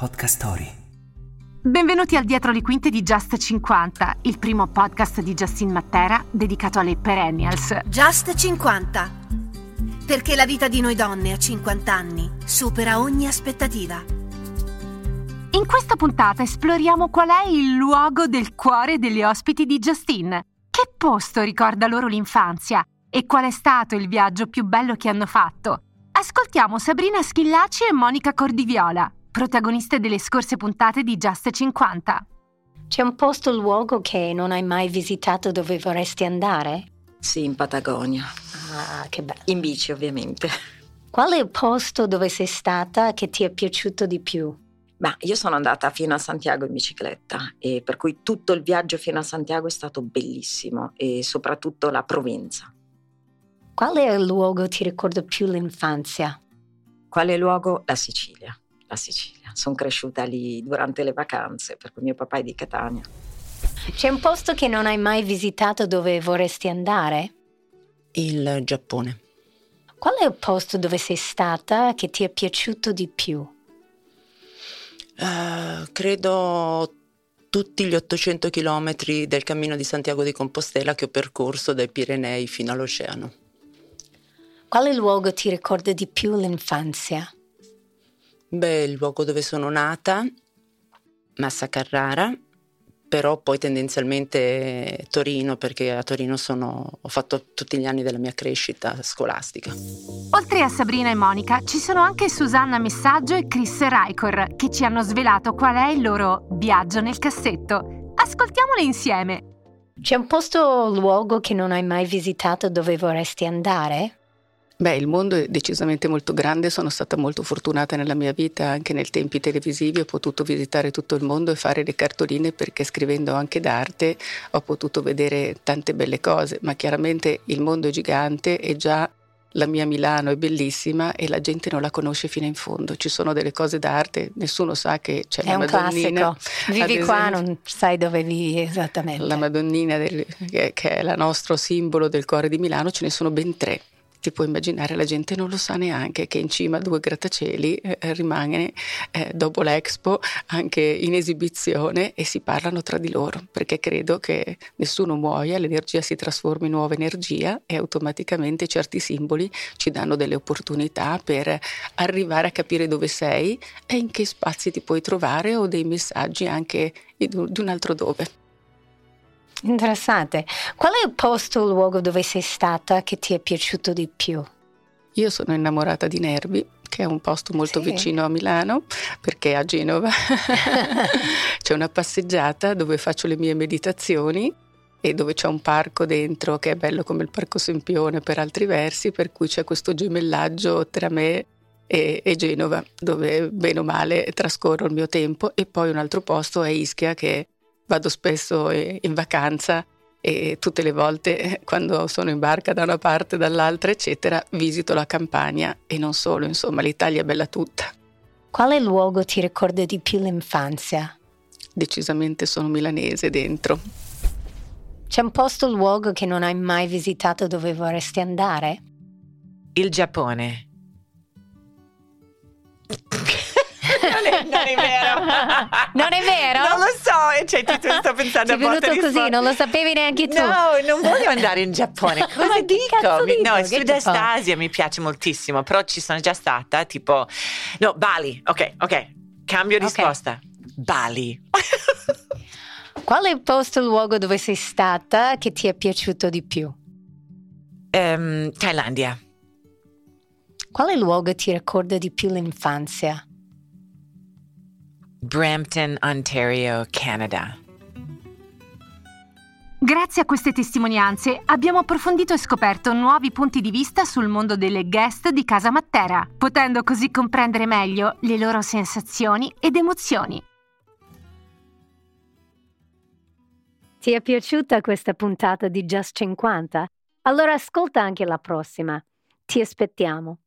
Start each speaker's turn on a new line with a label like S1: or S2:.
S1: Podcast Story.
S2: Benvenuti al Dietro le Quinte di Just 50, il primo podcast di Justin Matera dedicato alle perennials.
S3: Just 50. Perché la vita di noi donne a 50 anni supera ogni aspettativa.
S2: In questa puntata esploriamo qual è il luogo del cuore delle ospiti di Justin. Che posto ricorda loro l'infanzia? E qual è stato il viaggio più bello che hanno fatto? Ascoltiamo Sabrina Schillaci e Monica Cordiviola, protagoniste delle scorse puntate di Just 50.
S4: C'è un posto luogo che non hai mai visitato dove vorresti andare?
S5: Sì, in Patagonia.
S4: Ah, che bello.
S5: In bici, ovviamente.
S4: Qual è il posto dove sei stata che ti è piaciuto di più?
S5: Ma io sono andata fino a Santiago in bicicletta e per cui tutto il viaggio fino a Santiago è stato bellissimo e soprattutto la Provenza.
S4: Quale è il luogo che ti ricorda più l'infanzia?
S5: Quale luogo? La Sicilia. La Sicilia. Sono cresciuta lì durante le vacanze, per cui mio papà è di Catania.
S4: C'è un posto che non hai mai visitato dove vorresti andare?
S6: Il Giappone.
S4: Qual è il posto dove sei stata che ti è piaciuto di più?
S6: Uh, credo tutti gli 800 chilometri del cammino di Santiago di Compostela che ho percorso dai Pirenei fino all'oceano.
S4: Quale luogo ti ricorda di più l'infanzia?
S6: Beh, il luogo dove sono nata, Massa Carrara, però poi tendenzialmente Torino, perché a Torino sono, ho fatto tutti gli anni della mia crescita scolastica.
S2: Oltre a Sabrina e Monica, ci sono anche Susanna Messaggio e Chris Raikor che ci hanno svelato qual è il loro viaggio nel cassetto. Ascoltiamole insieme.
S4: C'è un posto o luogo che non hai mai visitato dove vorresti andare?
S7: Beh, il mondo è decisamente molto grande, sono stata molto fortunata nella mia vita, anche nei tempi televisivi ho potuto visitare tutto il mondo e fare le cartoline perché scrivendo anche d'arte ho potuto vedere tante belle cose, ma chiaramente il mondo è gigante e già la mia Milano è bellissima e la gente non la conosce fino in fondo. Ci sono delle cose d'arte, nessuno sa che c'è
S4: è
S7: la
S4: Madonnina.
S7: Classico.
S4: Vivi
S7: esempio,
S4: qua, non sai dove vivi esattamente.
S7: La Madonnina del, che, che è il nostro simbolo del cuore di Milano, ce ne sono ben tre ti puoi immaginare, la gente non lo sa neanche che in cima a due grattacieli eh, rimane eh, dopo l'Expo anche in esibizione e si parlano tra di loro, perché credo che nessuno muoia, l'energia si trasforma in nuova energia e automaticamente certi simboli ci danno delle opportunità per arrivare a capire dove sei e in che spazi ti puoi trovare o dei messaggi anche di un altro dove.
S4: Interessante. Qual è il posto o luogo dove sei stata che ti è piaciuto di più?
S7: Io sono innamorata di Nervi, che è un posto molto sì. vicino a Milano, perché a Genova c'è una passeggiata dove faccio le mie meditazioni e dove c'è un parco dentro che è bello come il Parco Sempione per altri versi, per cui c'è questo gemellaggio tra me e, e Genova, dove bene o male trascorro il mio tempo, e poi un altro posto è Ischia che vado spesso in vacanza e tutte le volte eh, quando sono in barca da una parte dall'altra, eccetera, visito la campagna e non solo, insomma, l'Italia è bella tutta.
S4: Quale luogo ti ricorda di più l'infanzia?
S7: Decisamente sono milanese dentro.
S4: C'è un posto luogo che non hai mai visitato dove vorresti andare?
S8: Il Giappone.
S9: È, non è vero.
S4: non è vero?
S9: Non lo so, cioè, ti, sto pensando
S4: Ti è venuto così, non lo sapevi neanche tu.
S9: No, non voglio andare in Giappone. Cosa dico?
S4: dico?
S9: No, Sud-Est Asia mi piace moltissimo, però ci sono già stata, tipo No, Bali. Ok, ok. Cambio okay. risposta. Bali.
S4: Qual è il posto luogo dove sei stata che ti è piaciuto di più?
S9: Um, Thailandia.
S4: Quale luogo ti ricorda di più l'infanzia?
S8: Brampton, Ontario, Canada.
S2: Grazie a queste testimonianze abbiamo approfondito e scoperto nuovi punti di vista sul mondo delle guest di Casa Matera, potendo così comprendere meglio le loro sensazioni ed emozioni.
S4: Ti è piaciuta questa puntata di Just 50? Allora ascolta anche la prossima. Ti aspettiamo.